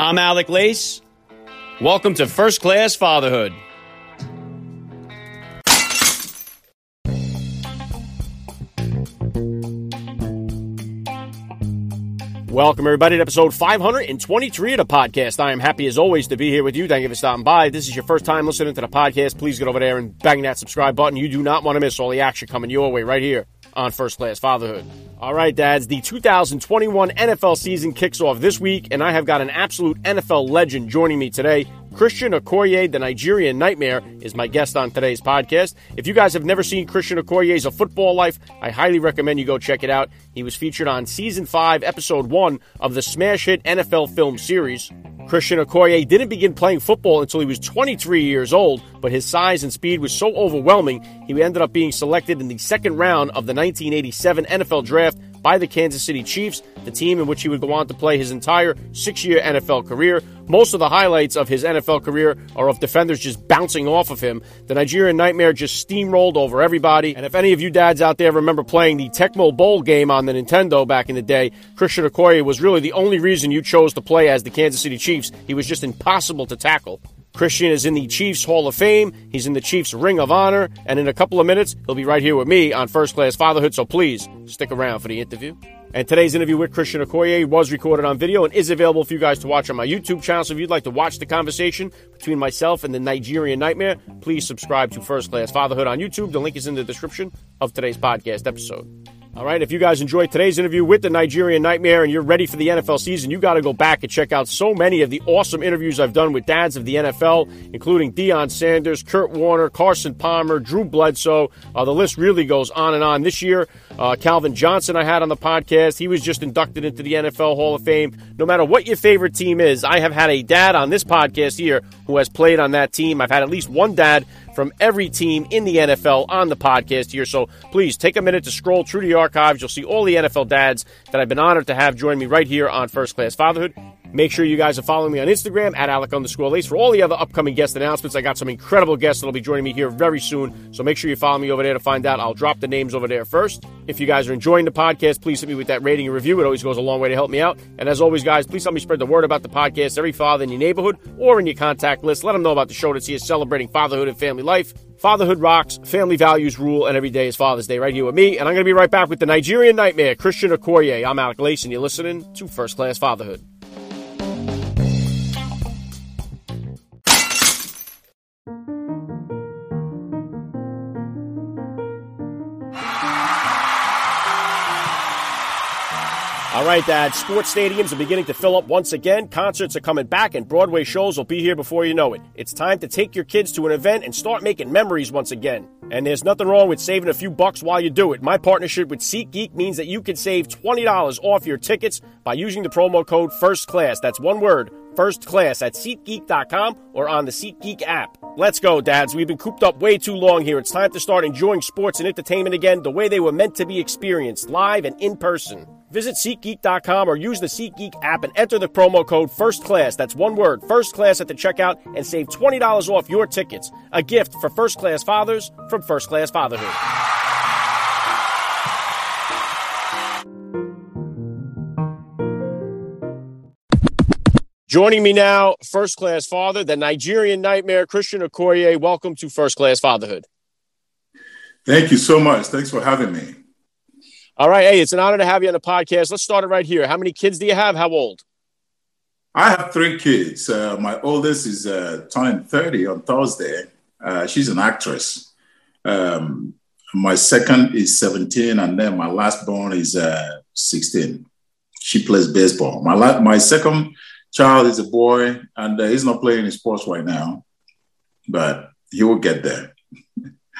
I'm Alec Lace. Welcome to First Class Fatherhood. Welcome, everybody, to episode 523 of the podcast. I am happy as always to be here with you. Thank you for stopping by. If this is your first time listening to the podcast. Please get over there and bang that subscribe button. You do not want to miss all the action coming your way right here on First Class Fatherhood. All right, dads, the 2021 NFL season kicks off this week, and I have got an absolute NFL legend joining me today. Christian Okoye, the Nigerian Nightmare, is my guest on today's podcast. If you guys have never seen Christian Okoye's A Football Life, I highly recommend you go check it out. He was featured on season 5, episode 1 of the smash hit NFL film series. Christian Okoye didn't begin playing football until he was 23 years old, but his size and speed was so overwhelming, he ended up being selected in the second round of the 1987 NFL Draft by the Kansas City Chiefs, the team in which he would go on to play his entire six year NFL career. Most of the highlights of his NFL career are of defenders just bouncing off of him. The Nigerian Nightmare just steamrolled over everybody. And if any of you dads out there remember playing the Tecmo Bowl game on the Nintendo back in the day, Christian Okoye was really the only reason you chose to play as the Kansas City Chiefs. He was just impossible to tackle. Christian is in the Chiefs Hall of Fame. He's in the Chiefs Ring of Honor. And in a couple of minutes, he'll be right here with me on First Class Fatherhood. So please stick around for the interview. And today's interview with Christian Okoye was recorded on video and is available for you guys to watch on my YouTube channel. So if you'd like to watch the conversation between myself and the Nigerian Nightmare, please subscribe to First Class Fatherhood on YouTube. The link is in the description of today's podcast episode. All right, if you guys enjoyed today's interview with the Nigerian Nightmare and you're ready for the NFL season, you got to go back and check out so many of the awesome interviews I've done with dads of the NFL, including Deion Sanders, Kurt Warner, Carson Palmer, Drew Bledsoe. Uh, the list really goes on and on. This year, uh, Calvin Johnson, I had on the podcast. He was just inducted into the NFL Hall of Fame. No matter what your favorite team is, I have had a dad on this podcast here who has played on that team. I've had at least one dad from every team in the NFL on the podcast here. So please take a minute to scroll through the archives. You'll see all the NFL dads that I've been honored to have join me right here on First Class Fatherhood. Make sure you guys are following me on Instagram at Alec underscore Lace for all the other upcoming guest announcements. I got some incredible guests that'll be joining me here very soon. So make sure you follow me over there to find out. I'll drop the names over there first. If you guys are enjoying the podcast, please hit me with that rating and review. It always goes a long way to help me out. And as always, guys, please help me spread the word about the podcast. Every father in your neighborhood or in your contact list, let them know about the show that's here celebrating fatherhood and family life. Fatherhood rocks, family values rule, and every day is Father's Day right here with me. And I'm going to be right back with the Nigerian Nightmare, Christian Okoye. I'm Alec Lace, and you're listening to First Class Fatherhood. All right, Dad. Sports stadiums are beginning to fill up once again. Concerts are coming back, and Broadway shows will be here before you know it. It's time to take your kids to an event and start making memories once again. And there's nothing wrong with saving a few bucks while you do it. My partnership with SeatGeek means that you can save $20 off your tickets by using the promo code FIRST CLASS. That's one word, first class at SeatGeek.com or on the SeatGeek app. Let's go, dads. We've been cooped up way too long here. It's time to start enjoying sports and entertainment again the way they were meant to be experienced, live and in person. Visit SeatGeek.com or use the SeatGeek app and enter the promo code First Class. That's one word, First Class at the checkout, and save $20 off your tickets. A gift for first class fathers from First Class Fatherhood. Joining me now, first class father, the Nigerian nightmare, Christian Okoye. Welcome to First Class Fatherhood. Thank you so much. Thanks for having me. All right. Hey, it's an honor to have you on the podcast. Let's start it right here. How many kids do you have? How old? I have three kids. Uh, my oldest is uh, turning 30 on Thursday. Uh, she's an actress. Um, my second is 17, and then my last born is uh, 16. She plays baseball. My, la- my second child is a boy, and uh, he's not playing sports right now, but he will get there.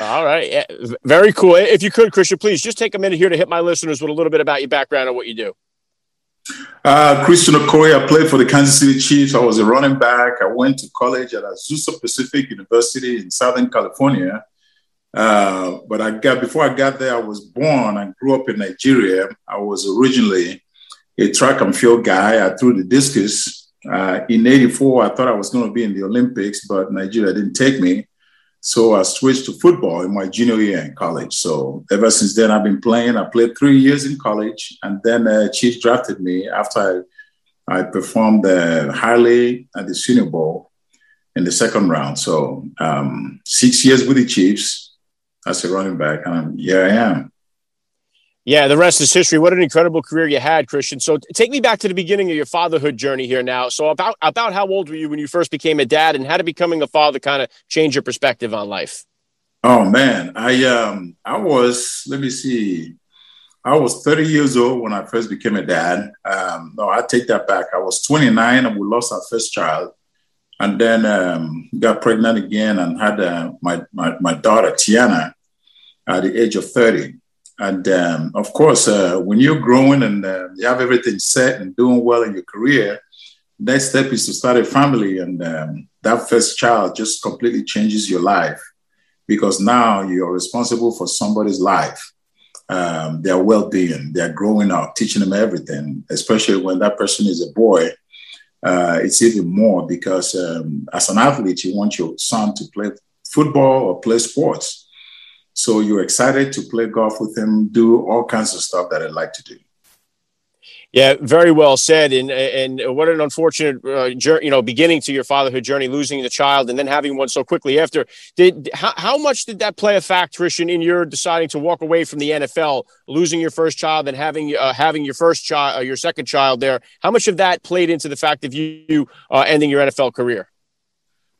All right. Very cool. If you could, Christian, please just take a minute here to hit my listeners with a little bit about your background and what you do. Uh, Christian Okoye, I played for the Kansas City Chiefs. I was a running back. I went to college at Azusa Pacific University in Southern California. Uh, but I got before I got there, I was born and grew up in Nigeria. I was originally a track and field guy. I threw the discus. Uh, in '84, I thought I was going to be in the Olympics, but Nigeria didn't take me. So I switched to football in my junior year in college. So ever since then, I've been playing. I played three years in college, and then uh, Chiefs drafted me after I performed uh, highly at the Senior Bowl in the second round. So um, six years with the Chiefs as a running back, and here I am. Yeah, the rest is history. What an incredible career you had, Christian. So take me back to the beginning of your fatherhood journey here now. So about about how old were you when you first became a dad, and how did becoming a father kind of change your perspective on life? Oh man, I um I was let me see, I was 30 years old when I first became a dad. Um, no, I take that back. I was 29 and we lost our first child, and then um, got pregnant again and had uh, my, my my daughter Tiana at the age of 30. And um, of course, uh, when you're growing and uh, you have everything set and doing well in your career, next step is to start a family. And um, that first child just completely changes your life because now you're responsible for somebody's life, um, their well being, they're growing up, teaching them everything, especially when that person is a boy. Uh, it's even more because um, as an athlete, you want your son to play football or play sports so you're excited to play golf with him, do all kinds of stuff that I like to do. Yeah, very well said. And and what an unfortunate, uh, journey, you know, beginning to your fatherhood journey, losing the child and then having one so quickly after. Did how, how much did that play a factor in your deciding to walk away from the NFL, losing your first child and having uh, having your first child, uh, your second child there? How much of that played into the fact of you uh, ending your NFL career?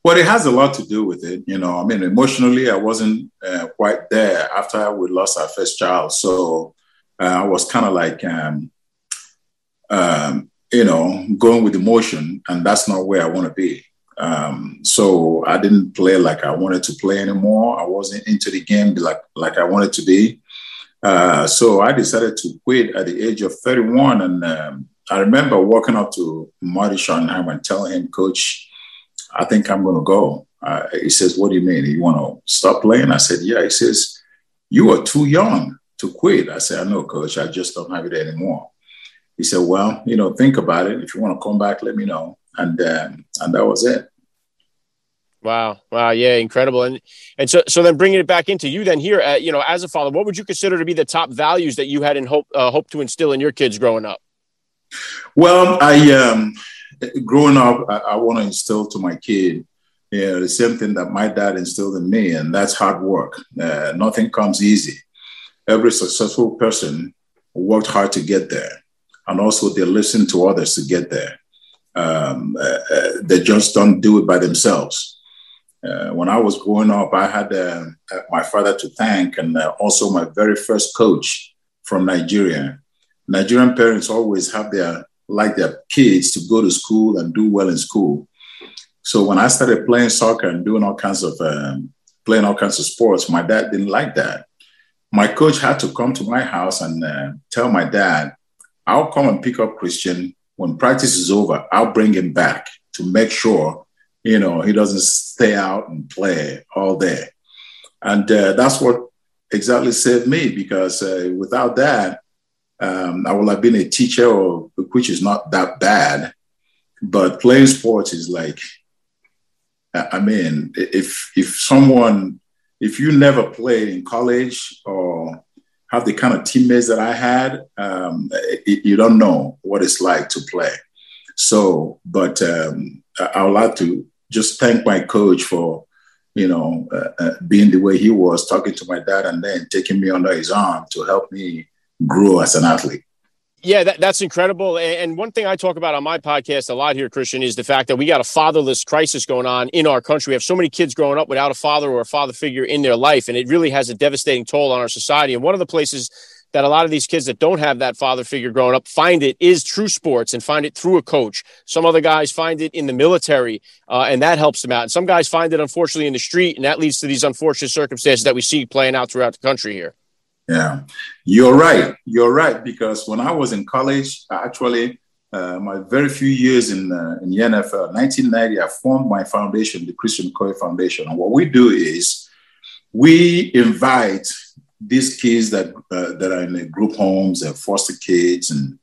Well, it has a lot to do with it. You know, I mean, emotionally, I wasn't uh, quite there after we lost our first child. So uh, I was kind of like, um, um, you know, going with emotion, and that's not where I want to be. Um, so I didn't play like I wanted to play anymore. I wasn't into the game like like I wanted to be. Uh, so I decided to quit at the age of 31, and um, I remember walking up to Marty Schottenheimer and telling him, Coach I think I'm going to go. Uh, he says, What do you mean? You want to stop playing? I said, Yeah. He says, You are too young to quit. I said, I know, coach. I just don't have it anymore. He said, Well, you know, think about it. If you want to come back, let me know. And um, and that was it. Wow! Wow! Yeah, incredible. And and so so then bringing it back into you then here, uh, you know, as a father, what would you consider to be the top values that you had in hope uh, hope to instill in your kids growing up? Well, I um, growing up, I, I want to instill to my kid, you know, the same thing that my dad instilled in me, and that's hard work. Uh, nothing comes easy. Every successful person worked hard to get there, and also they listen to others to get there. Um, uh, uh, they just don't do it by themselves. Uh, when I was growing up, I had uh, my father to thank, and uh, also my very first coach from Nigeria. Nigerian parents always have their like their kids to go to school and do well in school. So when I started playing soccer and doing all kinds of um, playing all kinds of sports, my dad didn't like that. My coach had to come to my house and uh, tell my dad, "I'll come and pick up Christian when practice is over. I'll bring him back to make sure, you know, he doesn't stay out and play all day." And uh, that's what exactly saved me because uh, without that, um, I would have been a teacher, or, which is not that bad. But playing sports is like, I mean, if if someone, if you never played in college or have the kind of teammates that I had, um, it, you don't know what it's like to play. So, but um, I would like to just thank my coach for, you know, uh, uh, being the way he was, talking to my dad, and then taking me under his arm to help me grow as an athlete. Yeah, that, that's incredible. And one thing I talk about on my podcast a lot here, Christian, is the fact that we got a fatherless crisis going on in our country. We have so many kids growing up without a father or a father figure in their life, and it really has a devastating toll on our society. And one of the places that a lot of these kids that don't have that father figure growing up find it is true sports and find it through a coach. Some other guys find it in the military, uh, and that helps them out. And some guys find it, unfortunately, in the street, and that leads to these unfortunate circumstances that we see playing out throughout the country here. Yeah, you're right. You're right because when I was in college, actually, uh, my very few years in uh, in the NFL, 1990, I formed my foundation, the Christian Okoye Foundation. And what we do is we invite these kids that uh, that are in the group homes and foster kids and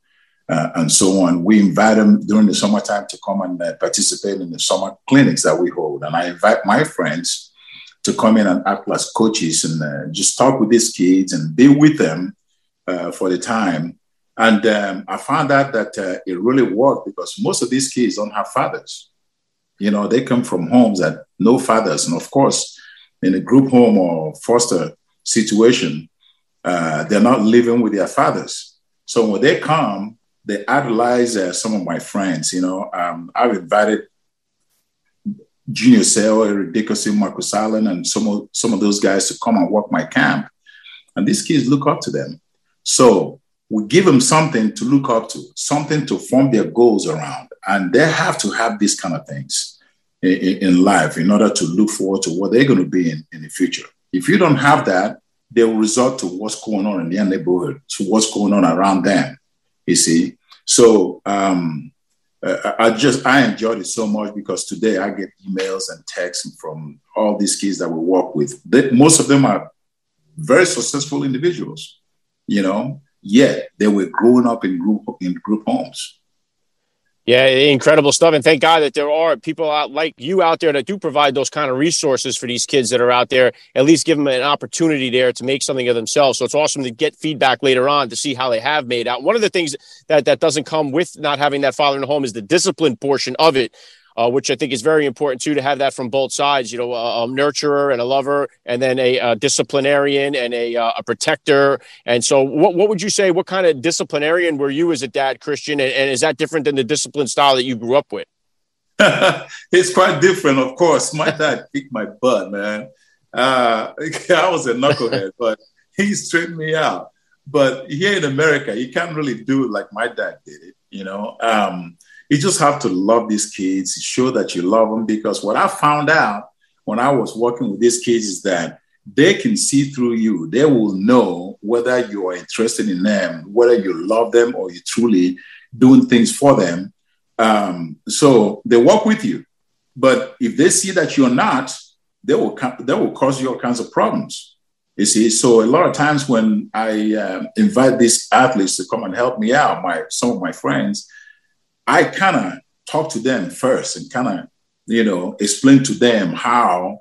uh, and so on. We invite them during the summertime to come and uh, participate in the summer clinics that we hold. And I invite my friends to come in and act as coaches and uh, just talk with these kids and be with them uh, for the time And um, I found out that uh, it really worked because most of these kids don't have fathers. You know, they come from homes that no fathers. And of course, in a group home or foster situation, uh, they're not living with their fathers. So when they come, they idolize uh, some of my friends. You know, um, I've invited Junior Seau, Eric Dickerson, Marcus Allen, and some of, some of those guys to come and work my camp. And these kids look up to them. So we give them something to look up to, something to form their goals around. And they have to have these kind of things in, in life in order to look forward to what they're going to be in, in the future. If you don't have that, they will resort to what's going on in their neighborhood, to what's going on around them. You see, so um, uh, I just I enjoyed it so much because today I get emails and texts from all these kids that we work with. They, most of them are very successful individuals, you know. Yet they were growing up in group in group homes. Yeah, incredible stuff. And thank God that there are people out like you out there that do provide those kind of resources for these kids that are out there, at least give them an opportunity there to make something of themselves. So it's awesome to get feedback later on to see how they have made out. One of the things that, that doesn't come with not having that father in the home is the discipline portion of it uh, which I think is very important too to have that from both sides. You know, a, a nurturer and a lover, and then a, a disciplinarian and a, uh, a, protector. And so, what what would you say? What kind of disciplinarian were you as a dad, Christian? And, and is that different than the discipline style that you grew up with? it's quite different, of course. My dad kicked my butt, man. Uh, I was a knucklehead, but he straightened me out. But here in America, you can't really do it like my dad did it. You know, um, you just have to love these kids, show that you love them. Because what I found out when I was working with these kids is that they can see through you. They will know whether you are interested in them, whether you love them, or you truly doing things for them. Um, so they work with you. But if they see that you're not, they will they will cause you all kinds of problems. You see, so a lot of times when I um, invite these athletes to come and help me out, my some of my friends, I kind of talk to them first and kind of, you know, explain to them how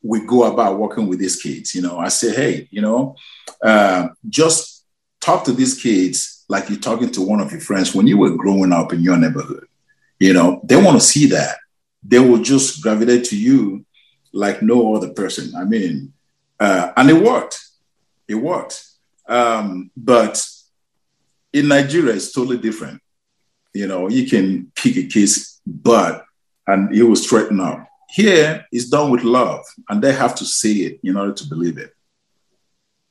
we go about working with these kids. You know, I say, hey, you know, uh, just talk to these kids like you're talking to one of your friends when you were growing up in your neighborhood. You know, they want to see that. They will just gravitate to you like no other person. I mean, uh, and it worked. It worked. Um, but in Nigeria, it's totally different. You know, you can kick a kid's butt and he will straighten up. Here, it's done with love, and they have to see it in order to believe it.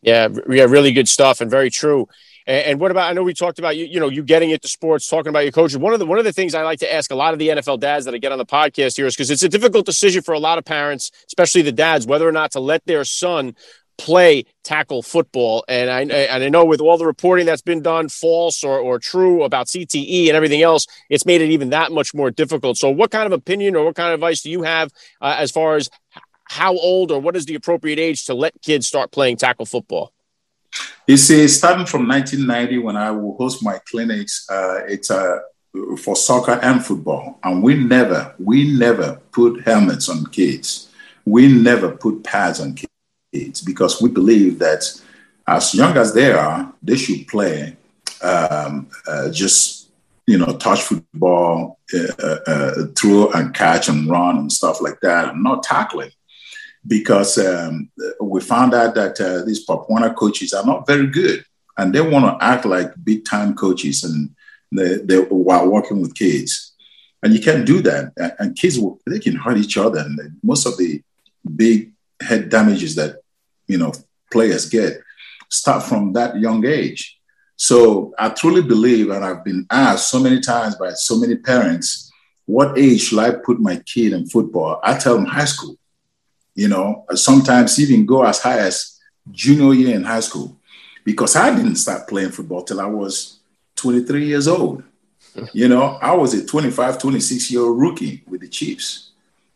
Yeah, yeah, really good stuff and very true. And, and, what about? I know we talked about you, you know, you getting into sports, talking about your coaches. One of the one of the things I like to ask a lot of the NFL dads that I get on the podcast here is because it's a difficult decision for a lot of parents, especially the dads, whether or not to let their son play tackle football. And I and I know with all the reporting that's been done, false or, or true about CTE and everything else, it's made it even that much more difficult. So, what kind of opinion or what kind of advice do you have uh, as far as how old or what is the appropriate age to let kids start playing tackle football? You see, starting from 1990, when I will host my clinics, uh, it's uh, for soccer and football, and we never, we never put helmets on kids. We never put pads on kids kids because we believe that as young as they are, they should play um, uh, just you know touch football, uh, uh, throw and catch and run and stuff like that, not tackling. Because um, we found out that uh, these Warner coaches are not very good, and they want to act like big time coaches, and they, they while working with kids, and you can't do that. And kids they can hurt each other, and most of the big head damages that you know players get start from that young age. So I truly believe, and I've been asked so many times by so many parents, what age should I put my kid in football? I tell them high school. You know, sometimes even go as high as junior year in high school, because I didn't start playing football till I was 23 years old. You know, I was a 25, 26 year old rookie with the Chiefs,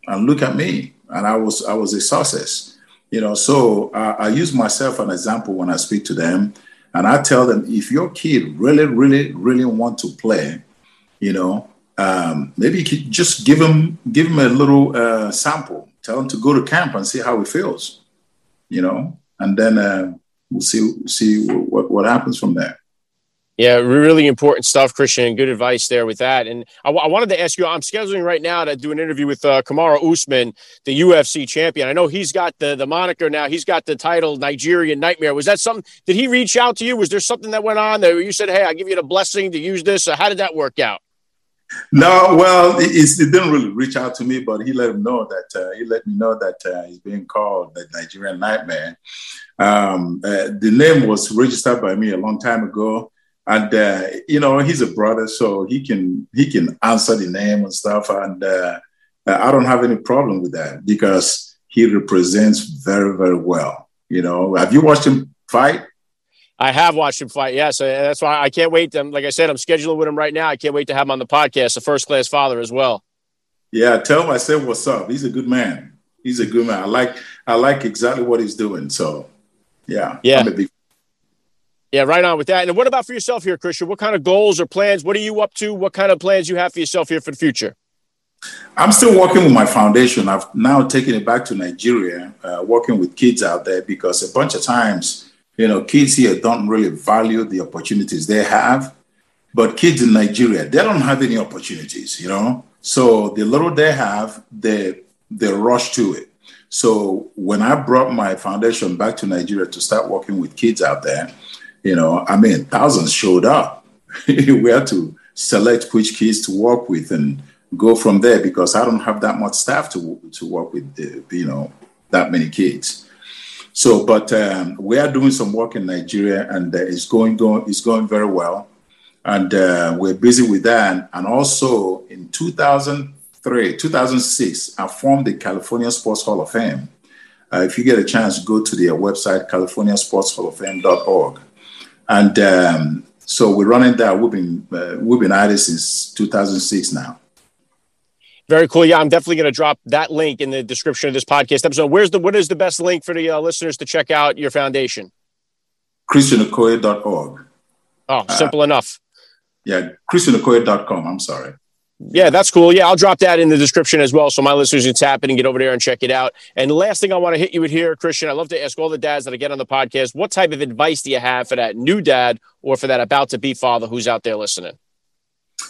and look at me, and I was I was a success. You know, so uh, I use myself an example when I speak to them, and I tell them if your kid really, really, really want to play, you know, um, maybe you could just give him give him a little uh, sample. Tell him to go to camp and see how he feels, you know, and then uh, we'll see see what what happens from there. Yeah, really important stuff, Christian. Good advice there with that. And I, w- I wanted to ask you, I'm scheduling right now to do an interview with uh, Kamaru Usman, the UFC champion. I know he's got the, the moniker now. He's got the title Nigerian Nightmare. Was that something? Did he reach out to you? Was there something that went on there? You said, "Hey, I give you the blessing to use this." how did that work out? No, well, it, it, didn't really reach out to me, but he let him know that uh, he let me know that uh, he's being called the Nigerian Nightmare. Um, uh, the name was registered by me a long time ago and uh, you know he's a brother, so he can he can answer the name and stuff, and uh, I don't have any problem with that because he represents very very well. You know, have you watched him fight? I have watched him fight. Yes, that's why I can't wait. To, like I said, I'm scheduling with him right now. I can't wait to have him on the podcast. A first class father as well. Yeah, tell him I said what's up. He's a good man. He's a good man. I like I like exactly what he's doing. So, yeah, yeah. Yeah, right on with that. And what about for yourself here, Christian? What kind of goals or plans? What are you up to? What kind of plans you have for yourself here for the future? I'm still working with my foundation. I've now taken it back to Nigeria, uh, working with kids out there because a bunch of times, you know, kids here don't really value the opportunities they have. But kids in Nigeria, they don't have any opportunities, you know. So the little they have, they they rush to it. So when I brought my foundation back to Nigeria to start working with kids out there, you know, I mean, thousands showed up. we had to select which kids to work with and go from there because I don't have that much staff to to work with, uh, you know, that many kids. So, but um, we are doing some work in Nigeria, and uh, it's going going it's going very well, and uh, we're busy with that. And also in 2003, 2006, I formed the California Sports Hall of Fame. Uh, if you get a chance, go to their website, californiasportshalloffame.org. And um, so we're running that. We've been uh, we've been at it since 2006 now. Very cool. Yeah, I'm definitely going to drop that link in the description of this podcast episode. Where's the what is the best link for the uh, listeners to check out your foundation? ChristianOkoye.org. Oh, simple uh, enough. Yeah, ChristianOkoye.com. I'm sorry. Yeah, that's cool. Yeah, I'll drop that in the description as well. So my listeners can tap in and get over there and check it out. And last thing I want to hit you with here, Christian, I love to ask all the dads that I get on the podcast, what type of advice do you have for that new dad or for that about to be father who's out there listening?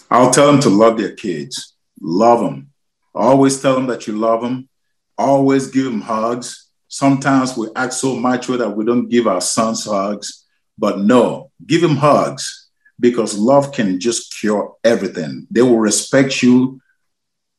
I'll tell them to love their kids. Love them. Always tell them that you love them. Always give them hugs. Sometimes we act so macho that we don't give our sons hugs. But no, give them hugs because love can just cure everything. They will respect you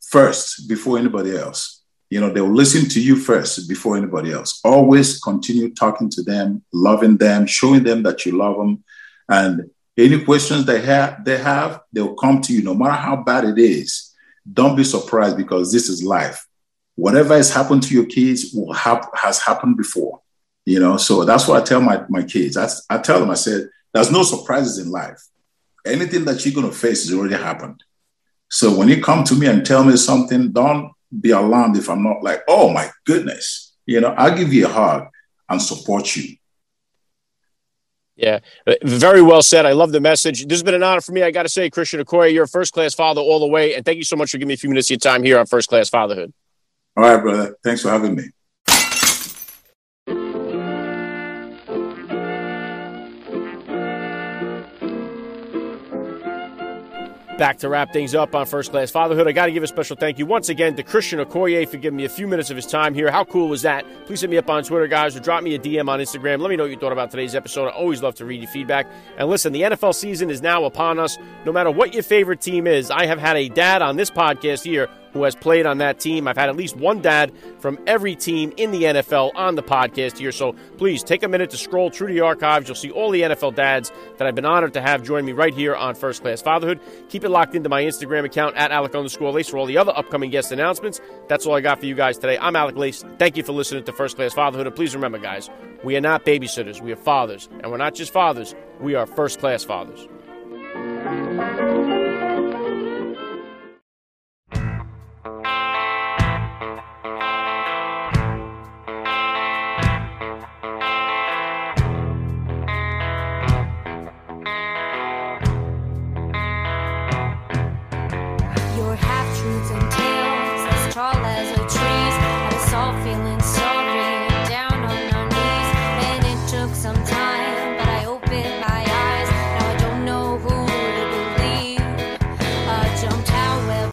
first before anybody else. You know, they will listen to you first before anybody else. Always continue talking to them, loving them, showing them that you love them. And any questions they have, they have, they'll come to you no matter how bad it is. Don't be surprised because this is life. Whatever has happened to your kids will have has happened before. You know, so that's what I tell my, my kids. I, I tell them, I said, there's no surprises in life. Anything that you're going to face has already happened. So when you come to me and tell me something, don't be alarmed if I'm not like, oh my goodness. You know, I'll give you a hug and support you. Yeah, uh, very well said. I love the message. This has been an honor for me. I got to say, Christian Okoye, you're a first class father all the way. And thank you so much for giving me a few minutes of your time here on First Class Fatherhood. All right, brother. Thanks for having me. Back to wrap things up on First Class Fatherhood. I got to give a special thank you once again to Christian Okoye for giving me a few minutes of his time here. How cool was that? Please hit me up on Twitter, guys, or drop me a DM on Instagram. Let me know what you thought about today's episode. I always love to read your feedback. And listen, the NFL season is now upon us. No matter what your favorite team is, I have had a dad on this podcast here who has played on that team. I've had at least one dad from every team in the NFL on the podcast here. So please take a minute to scroll through the archives. You'll see all the NFL dads that I've been honored to have join me right here on First Class Fatherhood. Keep it locked into my Instagram account at Alec underscore Lace for all the other upcoming guest announcements. That's all I got for you guys today. I'm Alec Lace. Thank you for listening to First Class Fatherhood. And please remember, guys, we are not babysitters. We are fathers. And we're not just fathers, we are first class fathers.